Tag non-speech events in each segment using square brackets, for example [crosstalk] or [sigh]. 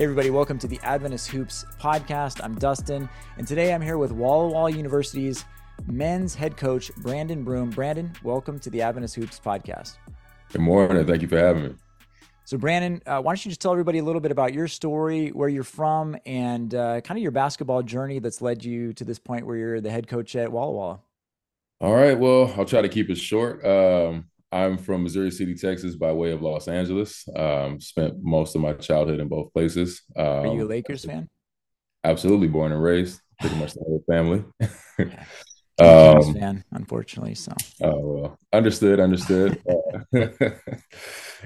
Hey, everybody, welcome to the Adventist Hoops podcast. I'm Dustin, and today I'm here with Walla Walla University's men's head coach, Brandon Broome. Brandon, welcome to the Adventist Hoops podcast. Good morning. Thank you for having me. So, Brandon, uh, why don't you just tell everybody a little bit about your story, where you're from, and uh, kind of your basketball journey that's led you to this point where you're the head coach at Walla Walla? All right. Well, I'll try to keep it short. Um, I'm from Missouri City, Texas, by way of Los Angeles. Um, spent most of my childhood in both places. Um, Are you a um, Lakers fan? Absolutely, born and raised. Pretty much the whole family. [laughs] [laughs] um, fan, unfortunately. So. Oh well, understood. Understood. uh, [laughs]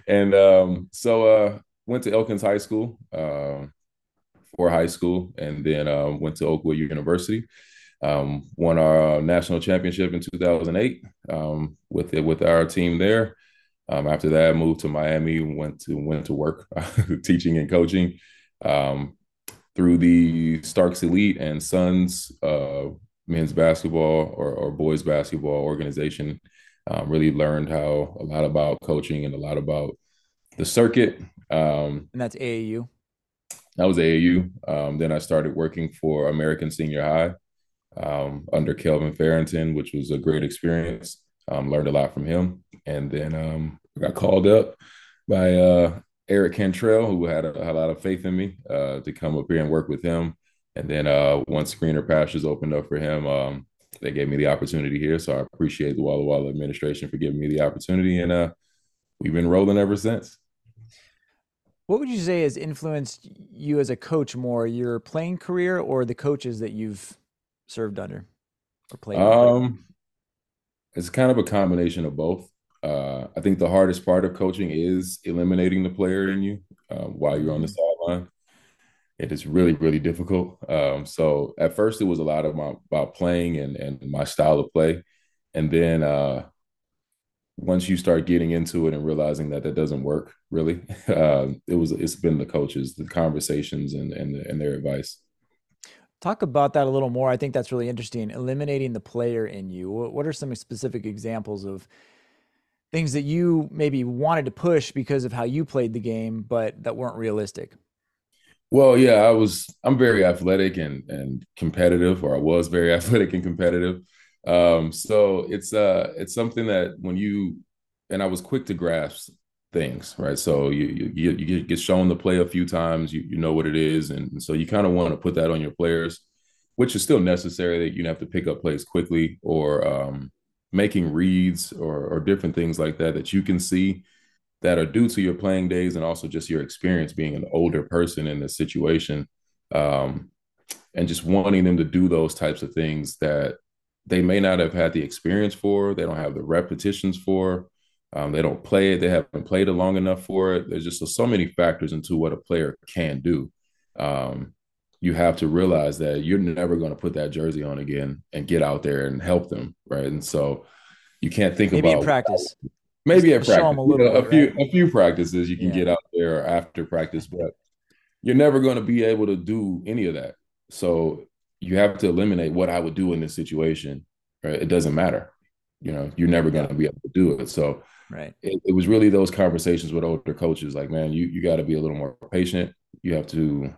and um, so uh, went to Elkins High School uh, for high school, and then uh, went to Oakwood University um, won our uh, national championship in 2008 um, with it with our team there. Um, after that, I moved to Miami, went to went to work [laughs] teaching and coaching um, through the Starks Elite and Suns uh, men's basketball or, or, boys basketball organization. Um, really learned how a lot about coaching and a lot about the circuit. Um, and that's AAU. That was AAU. then I started working for American Senior High um, under Kelvin Farrington, which was a great experience. Um, learned a lot from him, and then um, got called up by uh, Eric Cantrell, who had a, a, lot of faith in me uh, to come up here and work with him. And then uh, once Greener Pastures opened up for him, um, they gave me the opportunity here. So I appreciate the Walla Walla administration for giving me the opportunity, and uh, we've been rolling ever since. What would you say has influenced you as a coach more, your playing career or the coaches that you've served under or played? Um, it's kind of a combination of both. Uh, I think the hardest part of coaching is eliminating the player in you uh, while you're on the mm-hmm. sideline. It is really, really difficult. Um, so at first, it was a lot of my, about playing and and my style of play, and then uh, once you start getting into it and realizing that that doesn't work, really, uh, [laughs] it was it's been the coaches, the conversations, and and and their advice. Talk about that a little more. I think that's really interesting. Eliminating the player in you. What are some specific examples of things that you maybe wanted to push because of how you played the game, but that weren't realistic? Well, yeah, I was. I'm very athletic and and competitive, or I was very [laughs] athletic and competitive. Um, so it's uh, it's something that when you and I was quick to grasp things, right? So you you you get shown the play a few times, you you know what it is, and so you kind of want to put that on your players, which is still necessary that you have to pick up plays quickly or um, making reads or or different things like that that you can see that are due to your playing days and also just your experience being an older person in the situation, um, and just wanting them to do those types of things that they may not have had the experience for, they don't have the repetitions for um, they don't play it. They haven't played it long enough for it. There's just so many factors into what a player can do. Um, you have to realize that you're never going to put that jersey on again and get out there and help them, right? And so you can't think maybe about in practice. Maybe at practice, a, you know, a few right? a few practices you can yeah. get out there after practice, but you're never going to be able to do any of that. So you have to eliminate what I would do in this situation. Right? It doesn't matter. You know, you're never going to be able to do it. So Right. It, it, was really those conversations with older coaches, like, man, you you got to be a little more patient. You have to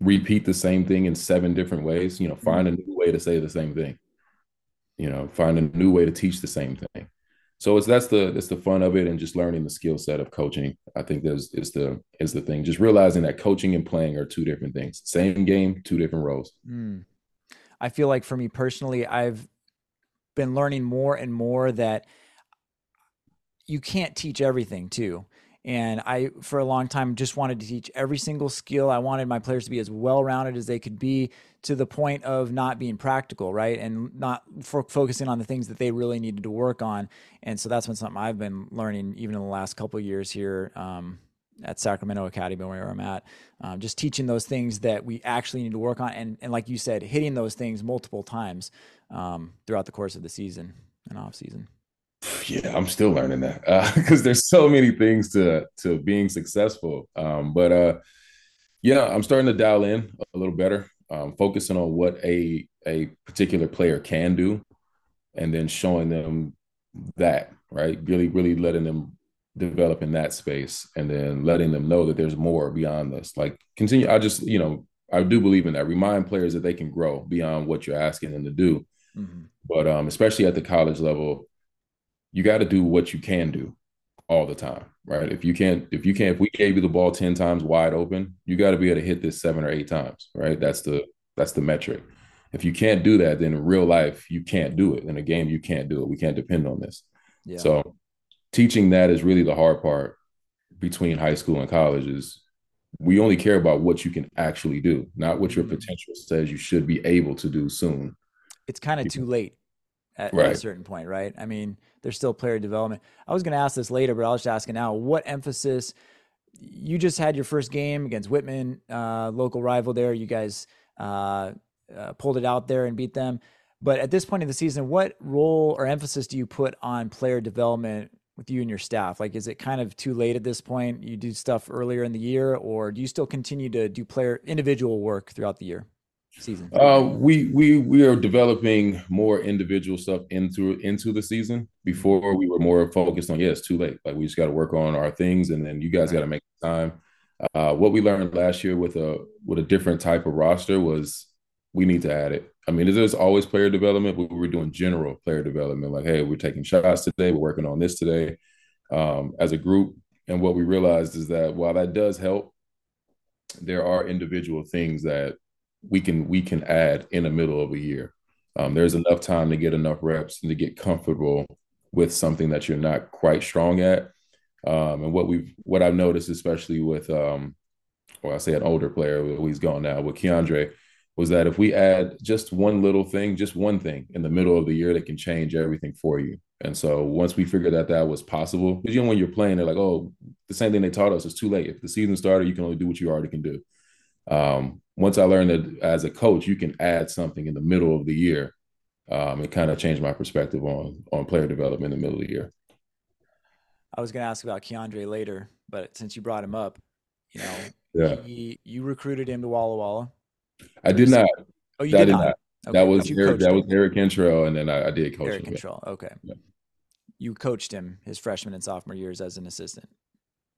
repeat the same thing in seven different ways. You know, find a new way to say the same thing. You know, find a new way to teach the same thing. So it's that's the that's the fun of it, and just learning the skill set of coaching. I think there's is the is the thing. Just realizing that coaching and playing are two different things. Same game, two different roles. Mm. I feel like for me personally, I've been learning more and more that you can't teach everything too. And I, for a long time, just wanted to teach every single skill. I wanted my players to be as well rounded as they could be to the point of not being practical, right? And not for focusing on the things that they really needed to work on. And so that's been something I've been learning even in the last couple years here um, at Sacramento Academy, where I'm at. Um, just teaching those things that we actually need to work on. And, and like you said, hitting those things multiple times um, throughout the course of the season and off season [sighs] yeah, I'm still learning that because uh, [laughs] there's so many things to to being successful. Um, but uh, yeah, I'm starting to dial in a little better, um, focusing on what a a particular player can do, and then showing them that right, really, really letting them develop in that space and then letting them know that there's more beyond this. Like continue. I just, you know, I do believe in that. Remind players that they can grow beyond what you're asking them to do. Mm-hmm. But um, especially at the college level, you got to do what you can do all the time, right? If you can't, if you can't, if we gave you the ball 10 times wide open, you got to be able to hit this seven or eight times, right? That's the that's the metric. If you can't do that, then in real life you can't do it. In a game, you can't do it. We can't depend on this. Yeah. So teaching that is really the hard part between high school and college is we only care about what you can actually do, not what your mm-hmm. potential says you should be able to do soon. It's kind of too late at, right. at, a certain point, right? I mean, there's still player development. I was going to ask this later, but I'll just ask it now. What emphasis? You just had your first game against Whitman, uh, local rival there. You guys uh, uh, pulled it out there and beat them. But at this point in the season, what role or emphasis do you put on player development with you and your staff? Like, is it kind of too late at this point? You do stuff earlier in the year, or do you still continue to do player individual work throughout the year? Season. Uh, we we we are developing more individual stuff into into the season. Before we were more focused on yeah, it's too late. Like we just got to work on our things, and then you guys got to make time. Uh, what we learned last year with a with a different type of roster was we need to add it. I mean, there's always player development, but we were doing general player development. Like, hey, we're taking shots today. We're working on this today um, as a group. And what we realized is that while that does help, there are individual things that we can we can add in the middle of a year. Um, there's enough time to get enough reps and to get comfortable with something that you're not quite strong at. Um, and what we've what I've noticed, especially with um, well, I say an older player who he's gone now with Keandre, was that if we add just one little thing, just one thing in the middle of the year that can change everything for you. And so once we figured that that was possible, because you know when you're playing, they're like, oh, the same thing they taught us is too late. If the season started, you can only do what you already can do. Um, once I learned that as a coach, you can add something in the middle of the year. Um, it kind of changed my perspective on on player development in the middle of the year. I was going to ask about Keandre later, but since you brought him up, you know, yeah. he, you recruited him to Walla Walla. I did not. Oh, you did, did, not. not. Okay. That was Eric, that was Eric Cantrell, and then I, I did coach Eric him. Cantrell. Okay. Yeah. You coached him his freshman and sophomore years as an assistant.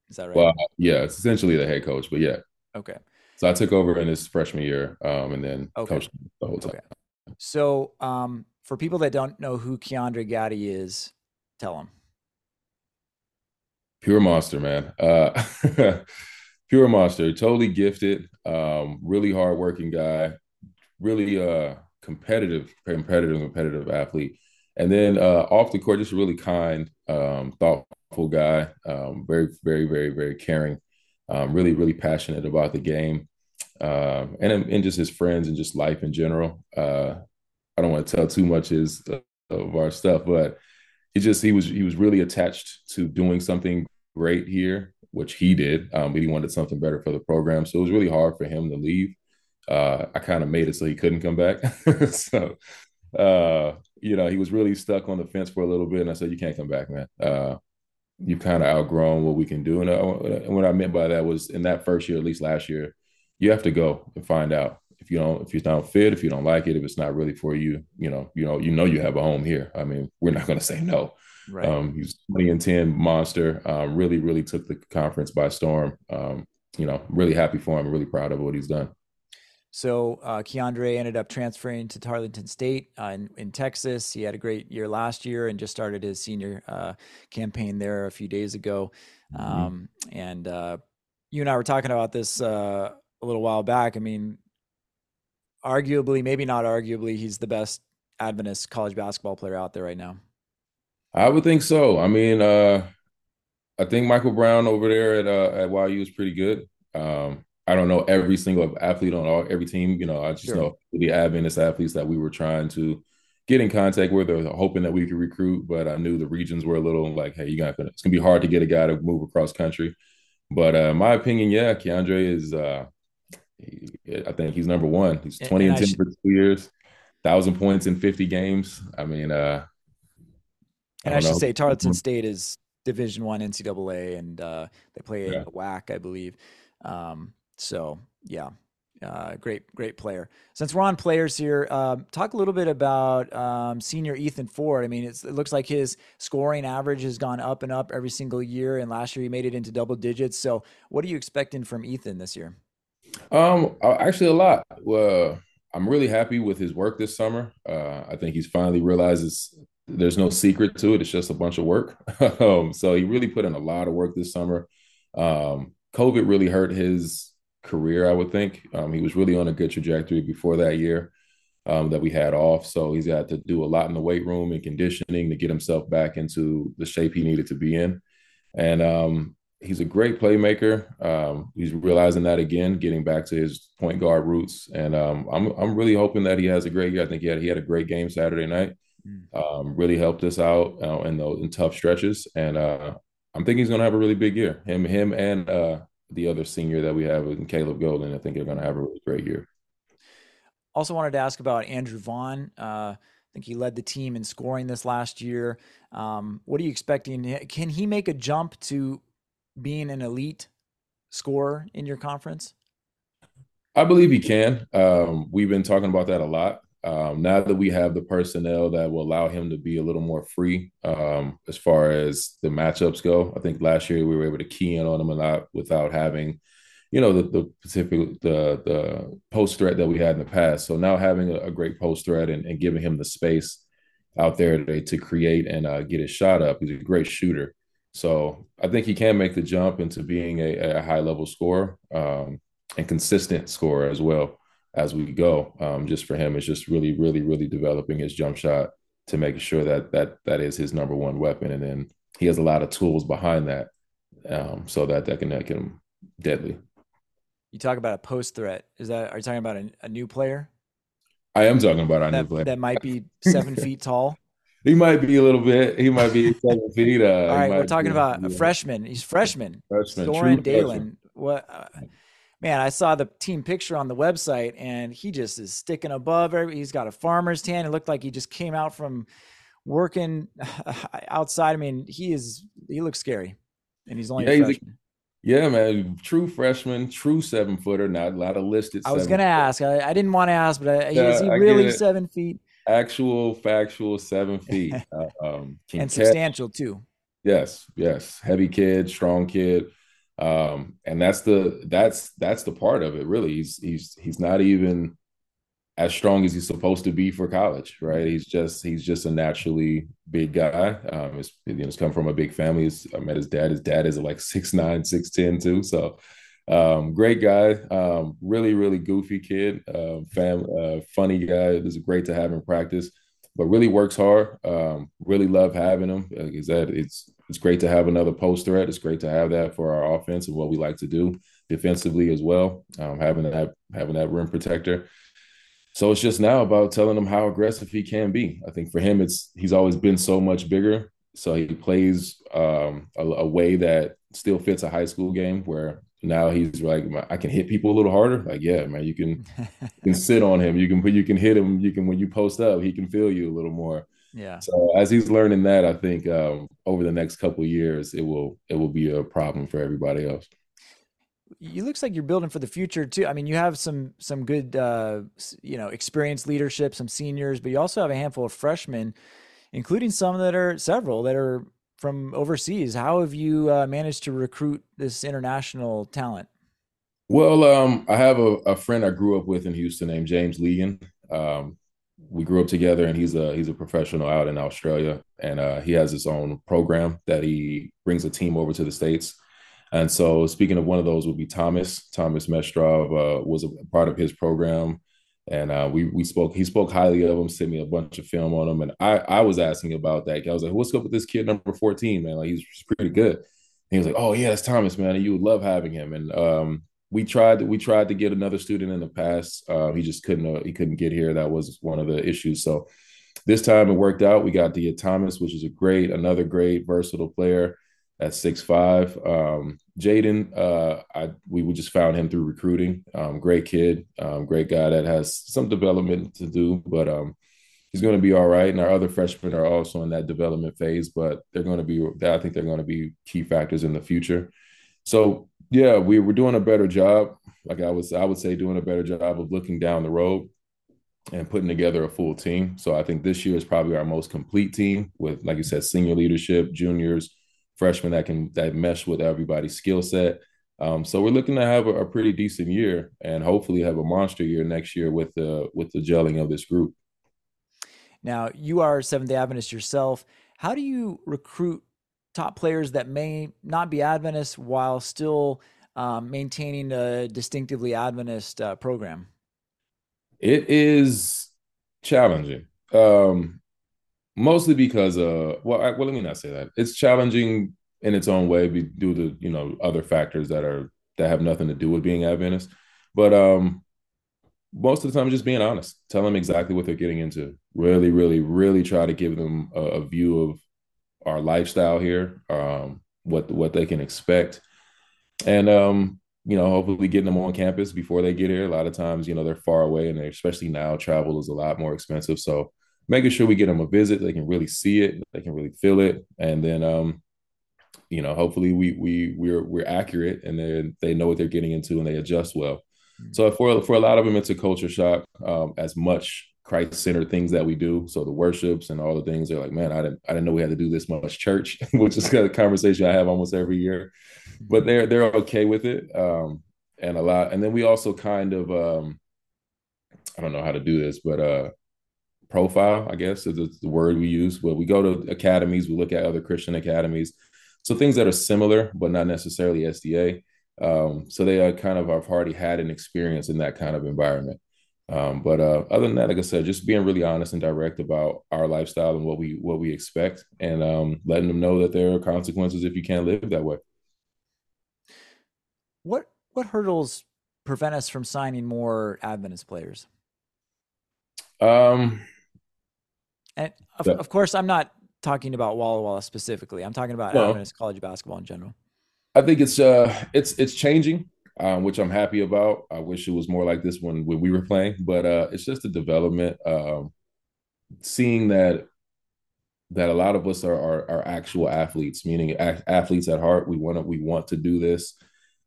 Is that right? Well, yeah, it's essentially the head coach, but yeah. Okay. So I took over in his freshman year, um, and then okay. coached the whole time. Okay. So, um, for people that don't know who Keandre Gaddy is, tell them. Pure monster, man. Uh, [laughs] pure monster. Totally gifted. Um, really hardworking guy. Really uh, competitive, competitive, competitive athlete. And then uh, off the court, just a really kind, um, thoughtful guy. Um, very, very, very, very caring. Um, really, really passionate about the game, uh, and and just his friends and just life in general. Uh, I don't want to tell too much uh, of our stuff, but he just he was he was really attached to doing something great here which he did, um, but he wanted something better for the program. So it was really hard for him to leave. Uh, I kind of made it so he couldn't come back. [laughs] so, uh, you know, he was really stuck on the fence for a little bit. And I said, You can't come back, man. Uh, you've kind of outgrown what we can do. And, uh, and what I meant by that was in that first year, at least last year, you have to go and find out if you don't if you don't fit, if you don't like it, if it's not really for you, you know, you know, you know you have a home here. I mean, we're not going [laughs] to say no. Right. Um, he's 20 and 10 monster. Uh, really, really took the conference by storm. Um, you know, really happy for him. Really proud of what he's done. So uh, Keandre ended up transferring to Tarleton State uh, in, in, Texas. He had a great year last year and just started his senior uh, campaign there a few days ago. Mm-hmm. Um, and uh, you and I were talking about this uh, a little while back. I mean, arguably, maybe not arguably, he's the best Adventist college basketball player out there right now. I would think so. I mean, uh, I think Michael Brown over there at uh, at YU is pretty good. Um, I don't know every single athlete on all every team. You know, I just sure. know the Adventist athletes that we were trying to get in contact with, or hoping that we could recruit. But I knew the regions were a little like, hey, you got to, it's gonna be hard to get a guy to move across country. But uh, my opinion, yeah, Keandre is. Uh, I think he's number one. He's twenty and, and ten should... for two years, thousand points in fifty games. I mean, uh, and I, I should know. say Tarleton [laughs] State is Division One NCAA, and uh, they play yeah. WAC, I believe. Um, so yeah, Uh, great, great player. Since we're on players here, um, talk a little bit about um, senior Ethan Ford. I mean, it looks like his scoring average has gone up and up every single year, and last year he made it into double digits. So, what are you expecting from Ethan this year? Um, actually, a lot. Well, I'm really happy with his work this summer. Uh, I think he's finally realizes there's no secret to it. It's just a bunch of work. [laughs] um, so he really put in a lot of work this summer. Um, COVID really hurt his career, I would think. Um, he was really on a good trajectory before that year um, that we had off. So he's had to do a lot in the weight room and conditioning to get himself back into the shape he needed to be in. And um, he's a great playmaker. Um, he's realizing that again, getting back to his point guard roots. And um, I'm I'm really hoping that he has a great year. I think he had he had a great game Saturday night. Mm. Um, really helped us out uh, in those in tough stretches, and uh, I'm thinking he's going to have a really big year. Him, him, and uh, the other senior that we have in Caleb Golden. I think they're going to have a really great year. Also, wanted to ask about Andrew Vaughn. Uh, I think he led the team in scoring this last year. Um, what are you expecting? Can he make a jump to being an elite scorer in your conference? I believe he can. Um, we've been talking about that a lot. Um, now that we have the personnel that will allow him to be a little more free um, as far as the matchups go, I think last year we were able to key in on him a lot without having, you know, the the specific the the post threat that we had in the past. So now having a, a great post threat and, and, giving him the space out there to, to create and uh, get his shot up, he's a great shooter. So I think he can make the jump into being a, a high level scorer um, and consistent scorer as well as we go. Um, just for him, it's just really, really, really developing his jump shot to make sure that that that is his number one weapon, and then he has a lot of tools behind that, um, so that that can make him deadly. You talk about a post threat. Is that are you talking about a, a new player? I am talking about a that, new player that might be seven [laughs] feet tall. He might be a little bit. He might be seven [laughs] feet. Uh, All right, we're talking be, about yeah. a freshman. He's freshman. Freshman. Soren Dalen. What? Uh, man, I saw the team picture on the website, and he just is sticking above. Every, he's got a farmer's tan. It looked like he just came out from working [laughs] outside. I mean, he is. He looks scary, and he's only yeah, a freshman. A, yeah, man, true freshman, true seven footer. Not a lot of listed. I was gonna ask. I, I, didn't want to ask, but I, yeah, is he really seven feet? Actual, factual, seven [laughs] feet, uh, um, and substantial too. Yes, yes, heavy kid, strong kid um, and that's the that's that's the part of it. Really, he's he's he's not even as strong as he's supposed to be for college, right? He's just he's just a naturally big guy. Um, he's, you know, he's come from a big family. He's, I met his dad. His dad is like six nine, six ten too. So um, great guy. Um, really, really goofy kid. Um, fam, uh, funny guy. It was great to have him practice, but really works hard. Um, really love having him. Like said, it's it's great to have another post threat. It's great to have that for our offense and what we like to do defensively as well. Um, having that having that rim protector. So it's just now about telling him how aggressive he can be. I think for him, it's he's always been so much bigger. So he plays um, a, a, way that still fits a high school game. Where now he's like, I can hit people a little harder. Like, yeah, man, you can [laughs] you can sit on him. You can you can hit him. You can when you post up, he can feel you a little more. Yeah. So as he's learning that, I think um, over the next couple years, it will it will be a problem for everybody else. You looks like you're building for the future too. I mean, you have some some good uh, you know experienced leadership, some seniors, but you also have a handful of freshmen, including some that are several that are from overseas. How have you uh, managed to recruit this international talent? Well, um, I have a, a, friend I grew up with in Houston named James Legan. Um, we grew up together and he's a he's a professional out in Australia and uh, he has his own program that he brings a team over to the states. And so speaking of one of those would be Thomas. Thomas Mestrov uh, was a part of his program. And uh, we we spoke. He spoke highly of him. Sent me a bunch of film on him, and I I was asking about that. I was like, "What's up with this kid, number fourteen, man? Like he's pretty good." And he was like, "Oh yeah, that's Thomas, man. And you would love having him." And um, we tried to, we tried to get another student in the past. Uh, he just couldn't uh, he couldn't get here. That was one of the issues. So this time it worked out. We got Dia Thomas, which is a great another great versatile player at six five. Um, Jaden, uh, I we just found him through recruiting. Um, great kid, um, great guy that has some development to do, but um, he's going to be all right. And our other freshmen are also in that development phase, but they're going to be. I think they're going to be key factors in the future. So Yeah, we were doing a better job. Like I was, I would say, doing a better job of looking down the road and putting together a full team. So I think this year is probably our most complete team with, like you said, senior leadership, juniors, freshmen that can that mesh with everybody's skill set. Um, so we're looking to have a, a, pretty decent year and hopefully have a monster year next year with the with the gelling of this group. Now you are Seventh Adventist yourself. How do you recruit top players that may not be Adventist while still um, maintaining a distinctively Adventist uh, program? It is challenging. Um, mostly because uh well I, well let me not say that it's challenging in its own way due to you know other factors that are that have nothing to do with being adventist but um most of the time just being honest tell them exactly what they're getting into really really really try to give them a, a view of our lifestyle here um what what they can expect. And um you know hopefully getting them on campus before they get here. A lot of times you know they're far away and especially now travel is a lot more expensive. So making sure we get them a visit they can really see it they can really feel it. And then um you know hopefully we we we're we're accurate and then they know what they're getting into and they adjust well. Mm-hmm. so for for a lot of them it's a culture shock um, as much christ-centered things that we do so the worships and all the things they're like man i didn't i didn't know we had to do this much church [laughs] which is kind of conversation i have almost every year but they're they're okay with it um, and a lot and then we also kind of um, i don't know how to do this but uh profile i guess is the word we use but we go to academies we look at other christian academies so things that are similar, but not necessarily SDA. Um, so they are kind of I've already had an experience in that kind of environment. Um, but uh, other than that, like I said, just being really honest and direct about our lifestyle and what we what we expect, and um, letting them know that there are consequences if you can't live that way. What what hurdles prevent us from signing more Adventist players? Um, and of, that, of course, I'm not talking about Walla Walla specifically. I'm talking about Adventist college basketball in general. I think it's uh it's it's changing, um, which I'm happy about. I wish it was more like this when when we were playing, but uh, it's just a development. Um, seeing that that a lot of us are are, are actual athletes, meaning a- athletes at heart. We want to we want to do this.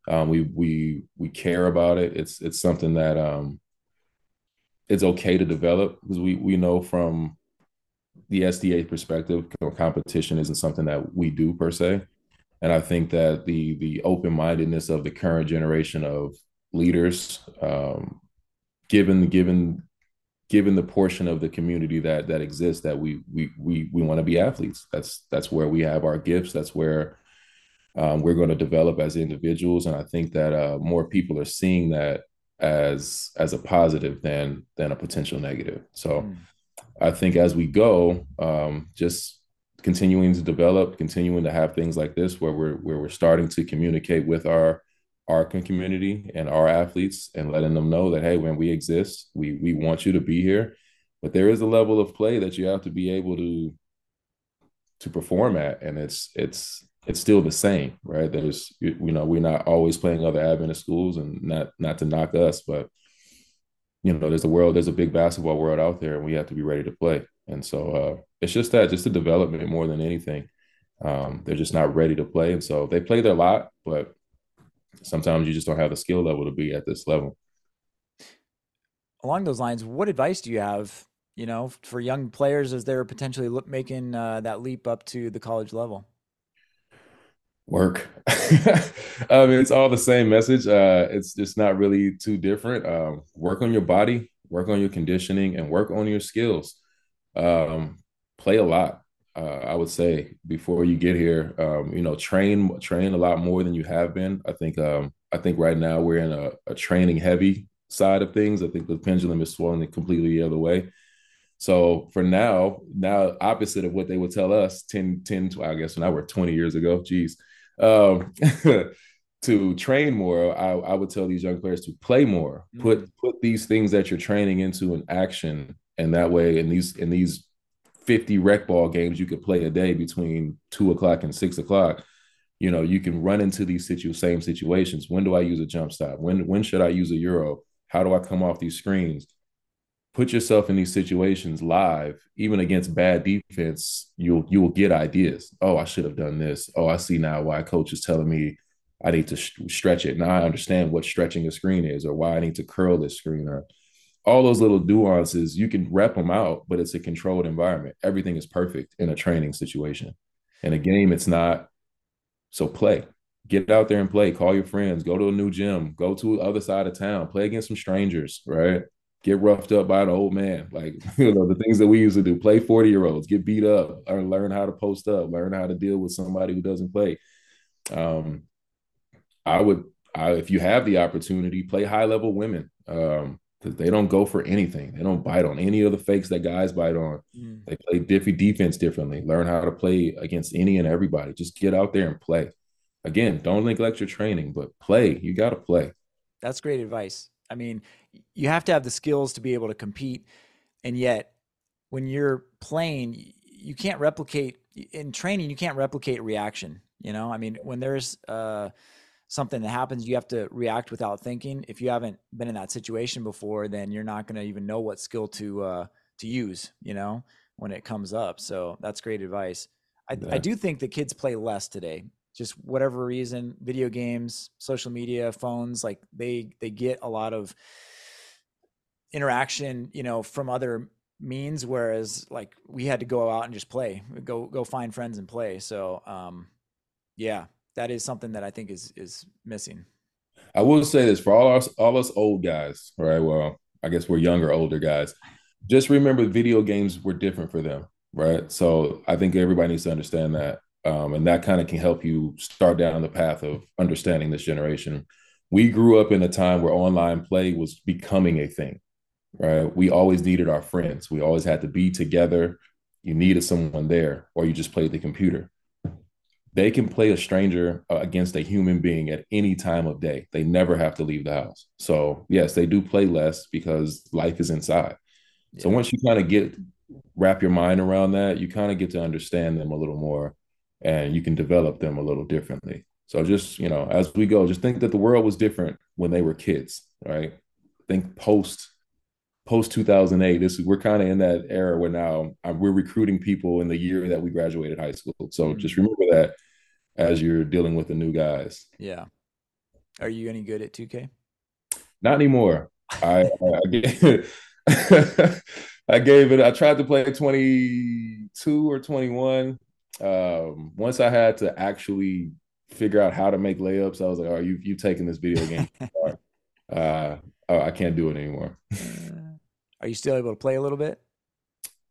Um, we we we care about it. It's it's something that um, it's okay to develop because we we know from the SDA perspective, competition isn't something that we do per se. And I think that the the open mindedness of the current generation of leaders, um, given given given the portion of the community that that exists, that we we we we want to be athletes. That's that's where we have our gifts. That's where um, we're going to develop as individuals. And I think that uh, more people are seeing that as as a positive than than a potential negative. So. Mm I think as we go, um, just continuing to develop, continuing to have things like this where we're where we're starting to communicate with our our community and our athletes and letting them know that hey, when we exist, we we want you to be here. But there is a level of play that you have to be able to to perform at, and it's it's it's still the same, right? There's you know we're not always playing other Adventist schools, and not not to knock us, but you know, there's a world, there's a big basketball world out there, and we have to be ready to play. And so uh, it's just that, just the development more than anything. Um, they're just not ready to play, and so they play their lot, but sometimes you just don't have the skill level to be at this level. Along those lines, what advice do you have, you know, for young players as they're potentially making uh, that leap up to the college level? work. [laughs] I mean, it's all the same message. Uh, it's just not really too different. Um, work on your body, work on your conditioning, and work on your skills. Um, play a lot. Uh, I would say before you get here, um, you know, train train a lot more than you have been. I think um, I think right now we're in a, a training heavy side of things. I think the pendulum is swelling completely the other way. So for now, now opposite of what they would tell us 10, 10, I guess when I were 20 years ago, geez, um, [laughs] to train more, I, I, would tell these young players to play more, put put these things that you're training into an action, and that way in these in these 50 rec ball games you could play a day between two o'clock and six o'clock. You know, you can run into these situ- same situations. When do I use a jump stop? When when should I use a euro? How do I come off these screens? put yourself in these situations live, even against bad defense, you'll you will get ideas. Oh, I should have done this. Oh, I see now why coach is telling me I need to stretch it. Now I understand what stretching a screen is, or why I need to curl this screen, or all those little nuances. You can rep them out, but it's a controlled environment. Everything is perfect in a training situation. In a game, it's not. So play. Get out there and play. Call your friends. Go to a new gym. Go to the other side of town. Play against some strangers. Right get roughed up by an old man. Like, [laughs] you know, the things that we used to do, play 40 year olds, get beat up, or learn how to post up, learn how to deal with somebody who doesn't play. Um, I would, I, if you have the opportunity, play high level women. Um, because they don't go for anything. They don't bite on any of the fakes that guys bite on. Mm. They play different defense differently. Learn how to play against any and everybody. Just get out there and play. Again, don't neglect your training, but play. You got to play. That's great advice. I mean, you have to have the skills to be able to compete. And yet, when you're playing, you can't replicate in training, you can't replicate reaction. You know, I mean, when there's uh, something that happens, you have to react without thinking. If you haven't been in that situation before, then you're not going to even know what skill to uh, to use. You know, when it comes up. So that's great advice. I, yeah. I do think the kids play less today just whatever reason video games social media phones like they they get a lot of interaction you know from other means whereas like we had to go out and just play go go find friends and play so um yeah that is something that i think is is missing i will say this for all us all us old guys right well i guess we're younger older guys just remember video games were different for them right so i think everybody needs to understand that um, and that kind of can help you start down the path of understanding this generation. We grew up in a time where online play was becoming a thing, right? We always needed our friends. We always had to be together. You needed someone there, or you just played the computer. They can play a stranger uh, against a human being at any time of day. They never have to leave the house. So, yes, they do play less because life is inside. Yeah. So, once you kind of get wrap your mind around that, you kind of get to understand them a little more and you can develop them a little differently. So just, you know, as we go, just think that the world was different when they were kids, right? Think post post 2008. This we're kind of in that era where now I'm, we're recruiting people in the year that we graduated high school. So mm-hmm. just remember that as you're dealing with the new guys. Yeah. Are you any good at 2K? Not anymore. I, I, gave, [laughs] I gave it. I tried to play 22 or 21 um, once I had to actually figure out how to make layups, I was like, "Oh, you you taking this video game? [laughs] uh, oh, I can't do it anymore." Are you still able to play a little bit?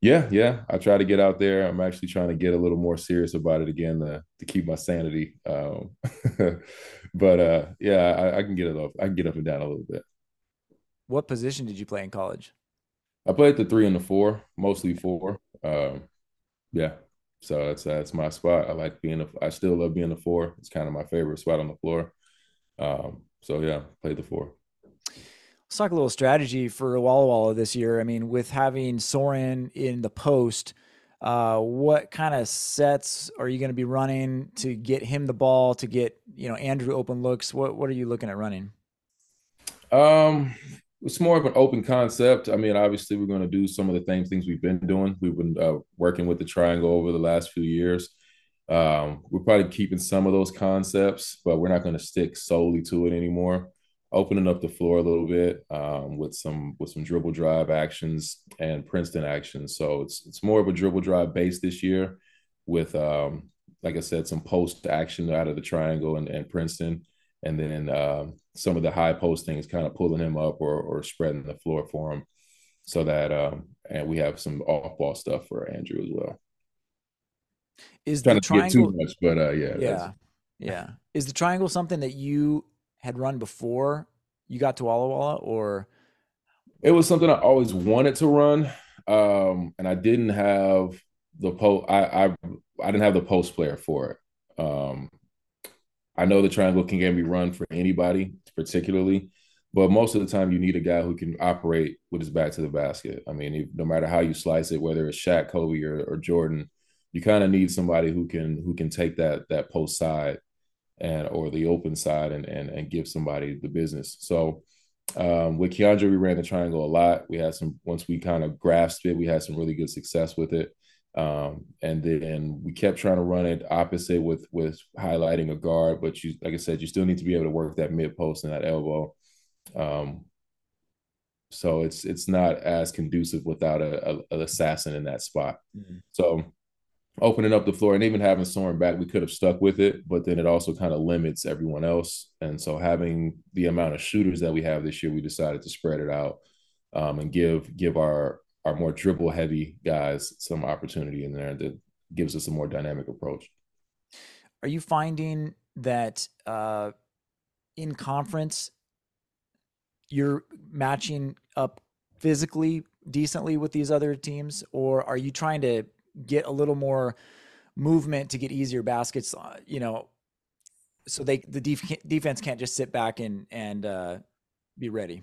Yeah, yeah. I try to get out there. I'm actually trying to get a little more serious about it again to, to keep my sanity. Um, [laughs] but uh, yeah, I, I, can get it up. I can get up and down a little bit. What position did you play in college? I played the three and the four, mostly four. Um, yeah, so that's that's my spot. I like being a. I still love being a four. It's kind of my favorite spot on the floor. Um, so yeah, play the four. Let's talk a little strategy for Walla Walla this year. I mean, with having Soren in the post, uh, what kind of sets are you going to be running to get him the ball to get you know Andrew open looks? What what are you looking at running? Um, it's more of an open concept. I mean, obviously, we're going to do some of the same things we've been doing. We've been uh, working with the triangle over the last few years. Um, we're probably keeping some of those concepts, but we're not going to stick solely to it anymore. Opening up the floor a little bit um, with some with some dribble drive actions and Princeton actions. So it's it's more of a dribble drive base this year, with um, like I said, some post action out of the triangle and, and Princeton and then um, some of the high posting is kind of pulling him up or, or spreading the floor for him so that um, and we have some off ball stuff for Andrew as well. Is trying the triangle, to get too much, but uh, yeah, yeah, yeah. Is the triangle something that you had run before you got to Walla Walla, or it was something I always wanted to run, um, and I didn't have the post. I, I I didn't have the post player for it. Um, I know the triangle can be run for anybody, particularly, but most of the time you need a guy who can operate with his back to the basket. I mean, no matter how you slice it, whether it's Shaq, Kobe, or, or Jordan, you kind of need somebody who can who can take that that post side and or the open side and and and give somebody the business. So um, with Keandre, we ran the triangle a lot. We had some once we kind of grasped it, we had some really good success with it. Um, and then we kept trying to run it opposite with with highlighting a guard, but you like I said, you still need to be able to work that mid post and that elbow. Um, so it's it's not as conducive without a, a an assassin in that spot. Mm-hmm. So opening up the floor and even having Soren back, we could have stuck with it, but then it also kind of limits everyone else. And so having the amount of shooters that we have this year, we decided to spread it out um, and give give our our more dribble heavy guys some opportunity in there that gives us a more dynamic approach. Are you finding that uh, in conference you're matching up physically decently with these other teams, or are you trying to get a little more movement to get easier baskets? Uh, you know, so they the def- defense can't just sit back and and uh, be ready.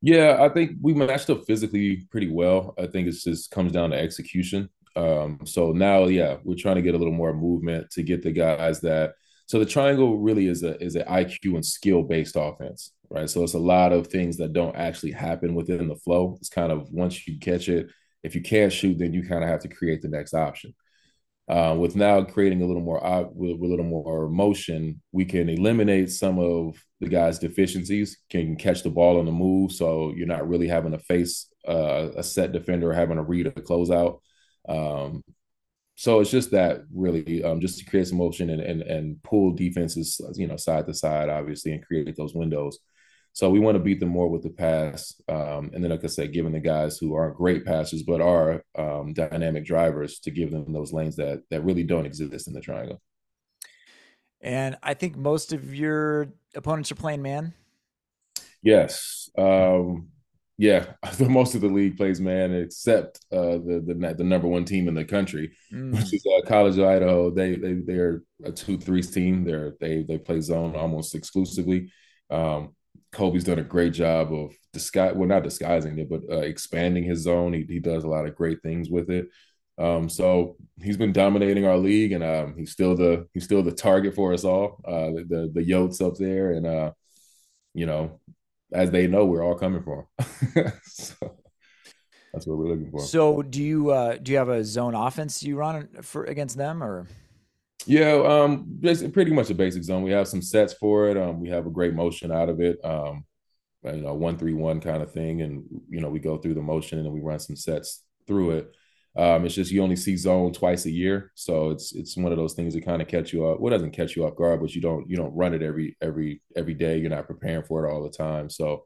Yeah, I think we matched up physically pretty well. I think it just comes down to execution. Um, so now, yeah, we're trying to get a little more movement to get the guys that. So the triangle really is a is an IQ and skill based offense right? So it's a lot of things that don't actually happen within the flow. It's kind of once you catch it, if you can't shoot, then you kind of have to create the next option. Uh, with now creating a little more with, with, a little more motion, we can eliminate some of the guys' deficiencies. Can catch the ball on the move, so you're not really having to face uh, a set defender or having to read a closeout. Um, so it's just that really, um, just to create some motion and, and and pull defenses, you know, side to side, obviously, and create those windows. So we want to beat them more with the pass. Um, and then, like I said, giving the guys who aren't great passers but are um, dynamic drivers to give them those lanes that that really don't exist in the triangle. And I think most of your opponents are playing man. Yes. Um, yeah, [laughs] most of the league plays man, except uh, the, the the number one team in the country, mm. which is uh, College of Idaho. They they they're a two threes team. They're they they play zone almost exclusively. Um, Colby's done a great job of disguise, well, not disguising it, but uh, expanding his zone. He, he does a lot of great things with it. Um, so he's been dominating our league, and um, he's still the he's still the target for us all. Uh, the, the Yotes up there, and uh, you know, as they know, we're all coming for him. [laughs] so that's what we're looking for. So do you uh, do you have a zone offense you run for against them, or? Yeah, um, basically pretty much a basic zone. We have some sets for it. Um, we have a great motion out of it. Um, you know, one three one kind of thing, and you know, we go through the motion and then we run some sets through it. Um, it's just you only see zone twice a year, so it's it's one of those things that kind of catch you up. Well, doesn't catch you off guard, but you don't you don't run it every every every day. You're not preparing for it all the time, so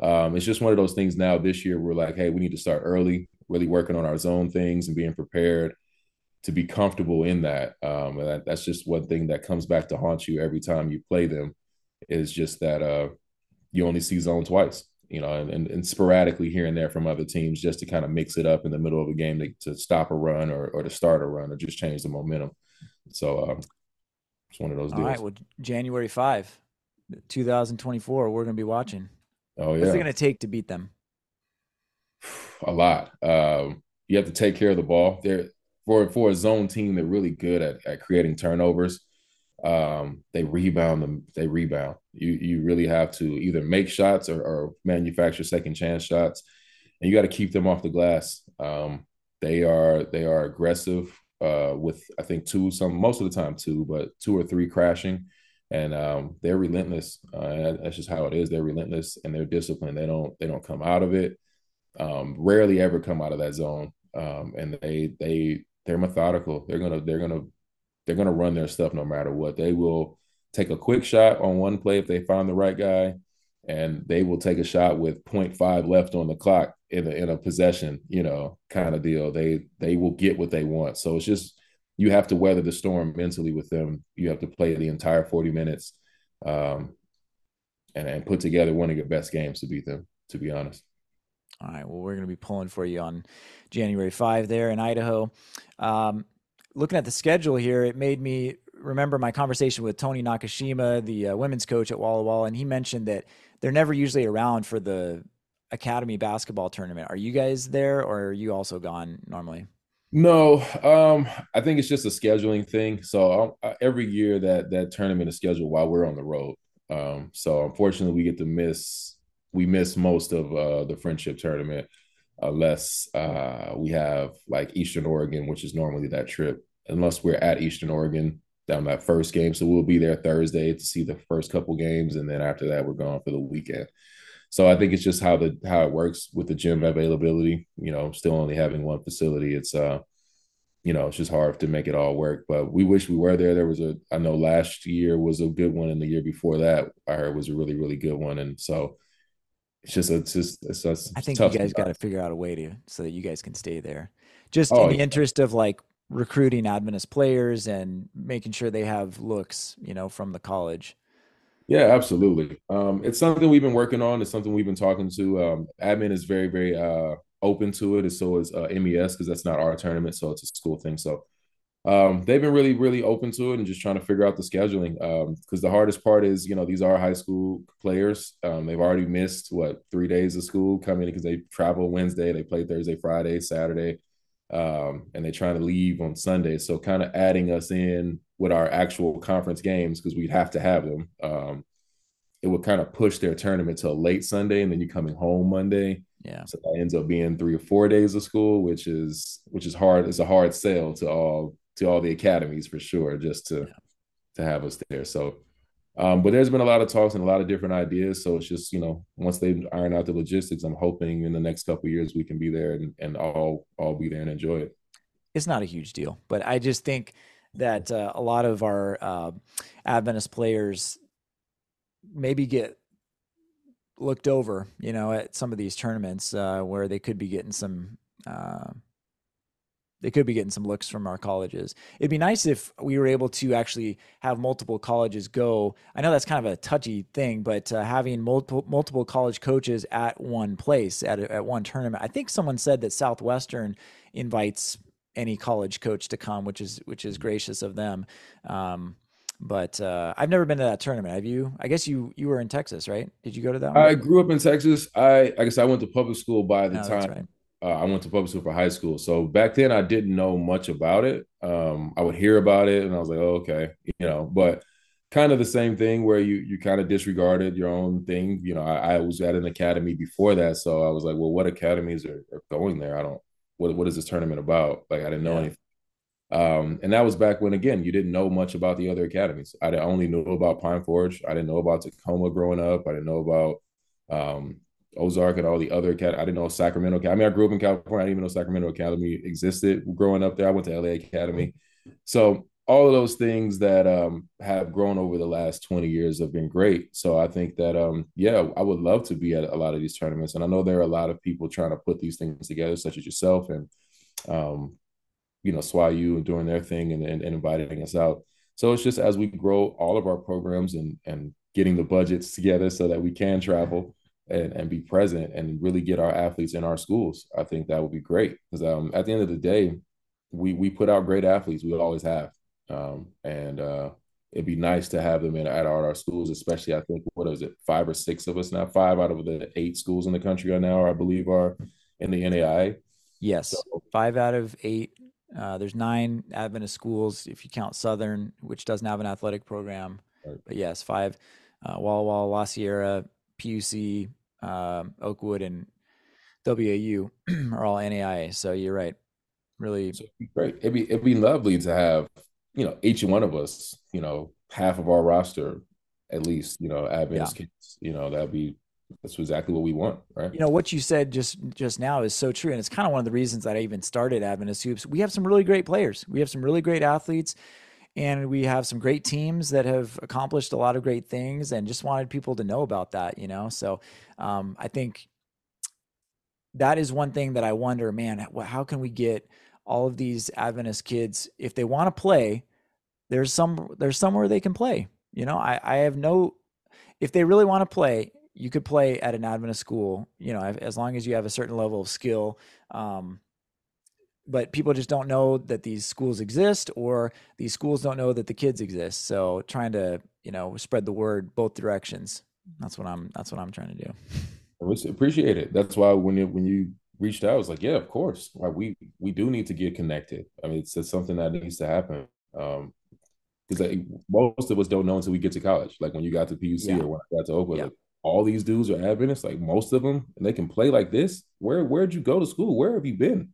um, it's just one of those things. Now this year, we're like, hey, we need to start early, really working on our zone things and being prepared to be comfortable in that. Um, and that, that's just one thing that comes back to haunt you every time you play them is just that uh, you only see zone twice, you know, and, and, and, sporadically here and there from other teams just to kind of mix it up in the middle of a game to, to stop a run or, or to start a run or just change the momentum. So um, it's one of those All deals. All right. Well, January 5, 2024, we're going to be watching. Oh, yeah. What's it going to take to beat them? [sighs] A lot. Um, you have to take care of the ball. There, for for a zone team, they're really good at, at creating turnovers. Um, they rebound them. They rebound. You you really have to either make shots or, or manufacture second chance shots, and you got to keep them off the glass. Um, they are they are aggressive uh, with I think two some most of the time two, but two or three crashing, and um, they're relentless. Uh, that's just how it is. They're relentless and they're disciplined. They don't they don't come out of it. Um, rarely ever come out of that zone. Um, and they they they're methodical. They're gonna they're gonna they're gonna run their stuff no matter what. They will take a quick shot on one play if they find the right guy, and they will take a shot with 0.5 left on the clock in a, in a possession, you know, kind of deal. They they will get what they want. So it's just you have to weather the storm mentally with them. You have to play the entire 40 minutes, um, and and put together one of your best games to beat them. To be honest. All right. Well, we're going to be pulling for you on January 5 there in Idaho. Um, looking at the schedule here, it made me remember my conversation with Tony Nakashima, the uh, women's coach at Walla Walla, and he mentioned that they're never usually around for the academy basketball tournament. Are you guys there, or are you also gone normally? No, um, I think it's just a scheduling thing. So uh, every year that that tournament is scheduled while we're on the road. Um, so unfortunately, we get to miss we miss most of uh, the friendship tournament. unless uh, we have like Eastern Oregon, which is normally that trip, unless we're at Eastern Oregon down that first game. So we'll be there Thursday to see the first couple games, and then after that, we're going for the weekend. So I think it's just how the how it works with the gym availability. You know, still only having one facility, it's uh, you know, it's just hard to make it all work. But we wish we were there. There was a I know last year was a good one, and the year before that I heard was a really really good one, and so it's just it's just it's, it's I think you guys got to figure out a way to so that you guys can stay there. Just oh, in the yeah. interest of like recruiting Adventist players and making sure they have looks, you know, from the college. Yeah, absolutely. Um, it's something we've been working on. It's something we've been talking to. Um, admin is very, very uh, open to it, and so is uh, MES because that's not our tournament, so it's a school thing. So um, they've been really, really open to it and just trying to figure out the scheduling. Because um, the hardest part is, you know, these are high school players. Um, they've already missed what three days of school coming because they travel Wednesday, they play Thursday, Friday, Saturday, um, and they're trying to leave on Sunday. So kind of adding us in with our actual conference games because we'd have to have them. Um, it would kind of push their tournament till late Sunday, and then you're coming home Monday. Yeah. So that ends up being three or four days of school, which is which is hard. It's a hard sell to all to all the academies for sure, just to yeah. to have us there. So, um, but there's been a lot of talks and a lot of different ideas. So it's just you know once they iron out the logistics, I'm hoping in the next couple years we can be there and, and all all be there and enjoy it. It's not a huge deal, but I just think that uh, a lot of our uh, Adventist players maybe get looked over, you know, at some of these tournaments uh, where they could be getting some uh, they could be getting some looks from our colleges. It'd be nice if we were able to actually have multiple colleges go. I know that's kind of a touchy thing, but uh, having multiple multiple college coaches at one place at a, at one tournament. I think someone said that Southwestern invites any college coach to come, which is which is gracious of them. Um, but uh, I've never been to that tournament. Have you? I guess you you were in Texas, right? Did you go to that? One? I grew up in Texas. I I guess I went to public school by the oh, time uh, I went to public school for high school. So back then I didn't know much about it. Um, I would hear about it and I was like, oh, okay, you know, but kind of the same thing where you you kind of disregarded your own thing. You know, I, I, was at an academy before that, so I was like, well, what academies are, are going there? I don't. What what is this tournament about? Like, I didn't know yeah. anything. Um, and that was back when again you didn't know much about the other academies. I only knew about Pine Forge. I didn't know about Tacoma growing up. I didn't know about um, Ozark and all the other cat. I didn't know Sacramento. I mean, I grew up in California. I didn't even know Sacramento Academy existed growing up there. I went to LA Academy. So all of those things that um, have grown over the last 20 years have been great. So I think that, um, yeah, I would love to be at a lot of these tournaments. And I know there are a lot of people trying to put these things together, such as yourself and, um, you know, SWAU and doing their thing and, and, and inviting us out. So it's just as we grow all of our programs and, and getting the budgets together so that we can travel and, and be present and really get our athletes in our schools. I think that would be great because um, at the end of the day, we we put out great athletes. We always have, um, and uh, it'd be nice to have them in at our, our schools. Especially, I think what is it, five or six of us now? Five out of the eight schools in the country are now, I believe, are in the NAI. Yes, so, five out of eight. Uh, there's nine Adventist schools if you count Southern, which doesn't have an athletic program. Right. But yes, five. Uh, Walla Walla, La Sierra, PUC, um, Oakwood and WAU [clears throat] are all NAIA. So you're right. Really so it'd great. It'd be it'd be lovely to have you know each one of us, you know, half of our roster at least, you know, Adventist yeah. kids. You know, that'd be that's exactly what we want, right? You know what you said just just now is so true, and it's kind of one of the reasons that I even started Adventist Hoops. We have some really great players. We have some really great athletes and we have some great teams that have accomplished a lot of great things and just wanted people to know about that you know? So um, i think that is one thing that i wonder man how can we get all of these adventist kids if they want to play there's some there's somewhere they can play you know? I i have no if they really want to play you could play at an adventist school you know as long as you have a certain level of skill um, but people just don't know that these schools exist or these schools don't know that the kids exist so trying to you know spread the word both directions that's what i'm that's what i'm trying to do I appreciate it that's why when you when you reached out i was like yeah of course like we we do need to get connected i mean it's, it's something that needs to happen um because like, most of us don't know until we get to college like when you got to puc yeah. or when i got to oakwood yeah. like, all these dudes are Adventists, like most of them, and they can play like this. Where where'd you go to school? Where have you been?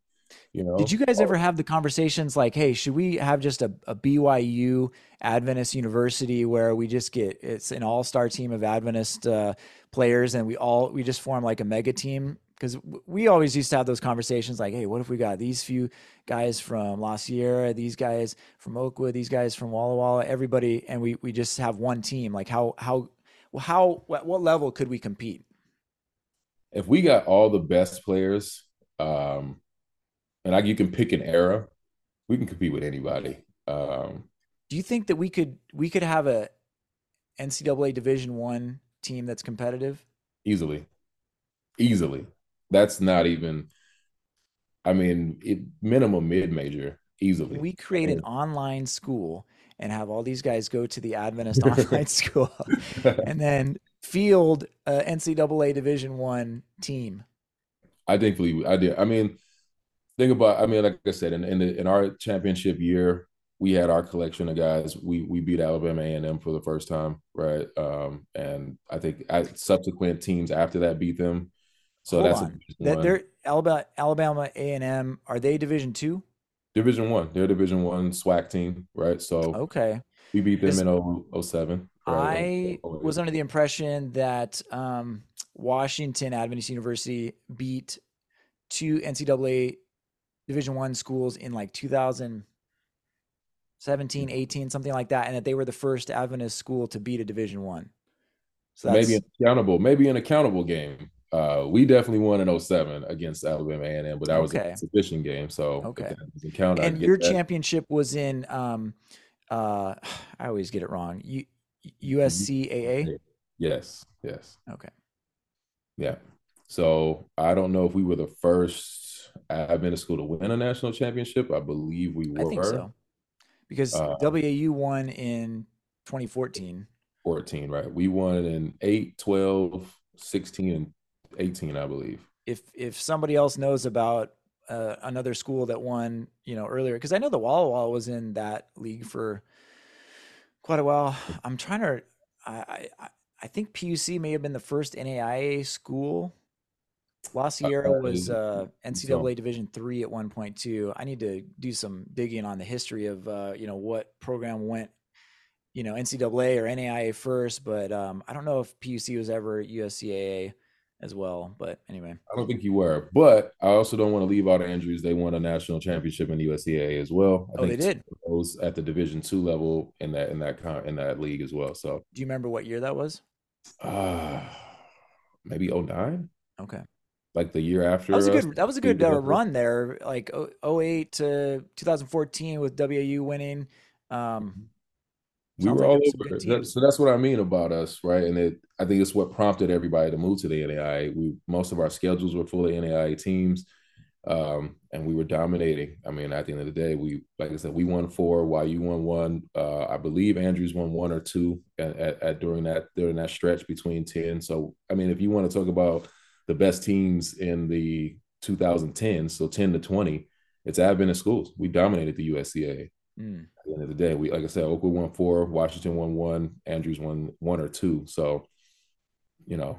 You know. Did you guys ever have the conversations like, hey, should we have just a, a BYU Adventist University where we just get it's an all star team of Adventist uh, players and we all we just form like a mega team because we always used to have those conversations like, hey, what if we got these few guys from La Sierra, these guys from Oakwood, these guys from Walla Walla, everybody, and we we just have one team. Like how how how what level could we compete? If we got all the best players, um, and like you can pick an era, we can compete with anybody. Um, Do you think that we could we could have a NCAA Division One team that's competitive? Easily, easily that's not even. I mean, it minimum mid major easily. We create an online school and have all these guys go to the Adventist [laughs] online school, [laughs] and then field a NCAA Division One team. I think we, I did. I mean, think about. I mean, like I said, in in, the, in our championship year, we had our collection of guys. We we beat Alabama A and M for the first time, right? Um, and I think subsequent teams after that beat them. So Hold that's that they're Alabama Alabama A and M. Are they Division two? Division one. They're Division one SWAC team, right? So okay, we beat them in 07. Right? I was under the impression that um, Washington Adventist University beat two NCAA Division one schools in like 2017, 18, something like that, and that they were the first Adventist school to beat a Division one. So maybe an accountable, maybe an accountable game. Uh, we definitely won in 07 against Alabama A&M, but that was okay. a exhibition game. So okay, count, and your that. championship was in. Um, uh, [sighs] I always get it wrong. U- USCAA. Yes. Yes. Okay. Yeah. So I don't know if we were the first school to win a national championship. I believe we were. I think so. Because uh, WAU won in 2014. 14, right. We won in 8, 12, 16, and 18, I believe. If if somebody else knows about uh, another school that won, you know, earlier, because I know the Walla Walla was in that league for quite a while. I'm trying to. I, I I think PUC may have been the first NAIA school. La Sierra was uh, NCAA Division three at one point too. I need to do some digging on the history of uh, you know what program went, you know NCAA or NAIA first, but um, I don't know if PUC was ever USCAA as well. But anyway, I don't think you were. But I also don't want to leave out Andrews. They won a national championship in the USCAA as well. I oh, they did. Those at the Division two level in that in that in that league as well. So, do you remember what year that was? Uh maybe 09? Okay. Like the year after. That was a good. That was a good uh, run there. Like 08 to 2014 with WU winning. Um, mm-hmm we were all over. That, so that's what I mean about us, right? And it, I think it's what prompted everybody to move to the NAI. We most of our schedules were full of NAI teams, um, and we were dominating. I mean, at the end of the day, we, like I said, we won four. While you won one, uh, I believe Andrews won one or two at, at, at during that during that stretch between ten. So, I mean, if you want to talk about the best teams in the 2010, so 10 to 20, it's Adventist schools. We dominated the USCA. Mm. At the end of the day, we like I said, Oakwood won four, Washington won one, Andrews won one or two. So, you know,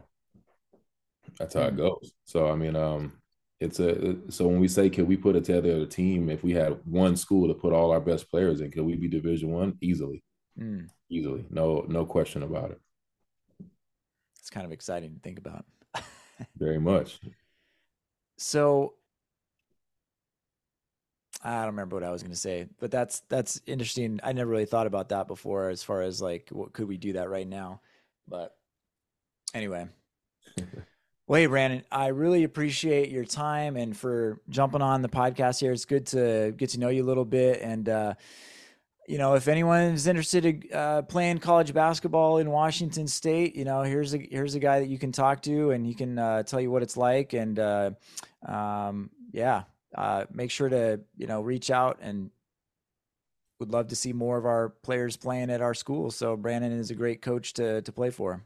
that's how mm. it goes. So I mean, um, it's a so when we say can we put it together a team if we had one school to put all our best players in, could we be Division One easily? Mm. Easily, no no question about it. It's kind of exciting to think about. Very much. So I don't remember what I was going to say, but that's that's interesting. I never really thought about that before, as far as like, what could we do that right now? But anyway, [laughs] well, hey, Brandon, I really appreciate your time and for jumping on the podcast here. It's good to get to know you a little bit, and uh, you know, if anyone is interested in uh, playing college basketball in Washington State, you know, here's a here's a guy that you can talk to, and he can uh, tell you what it's like, and uh, um, yeah, uh, make sure to you know reach out and would love to see more of our players playing at our school. So Brandon is a great coach to to play for.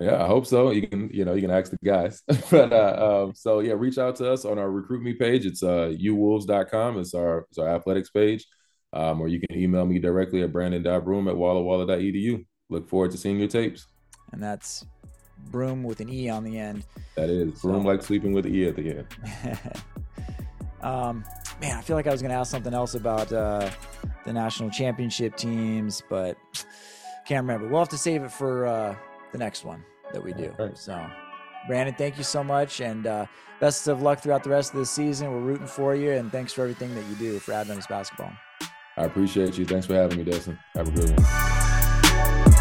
Yeah, I hope so. You can, you know, you can ask the guys. [laughs] but uh, um, so yeah, reach out to us on our recruit me page. It's uh uwolves.com. It's our it's our athletics page. Um, or you can email me directly at brandon.broome at wallawalla.edu. Look forward to seeing your tapes. And that's Broom with an E on the end. That is Broom so. like sleeping with E at the end. [laughs] um, man, I feel like I was going to ask something else about uh, the national championship teams, but can't remember. We'll have to save it for uh, the next one that we do. Right. So, Brandon, thank you so much, and uh, best of luck throughout the rest of the season. We're rooting for you, and thanks for everything that you do for Adventist basketball. I appreciate you. Thanks for having me, Destin. Have a good one.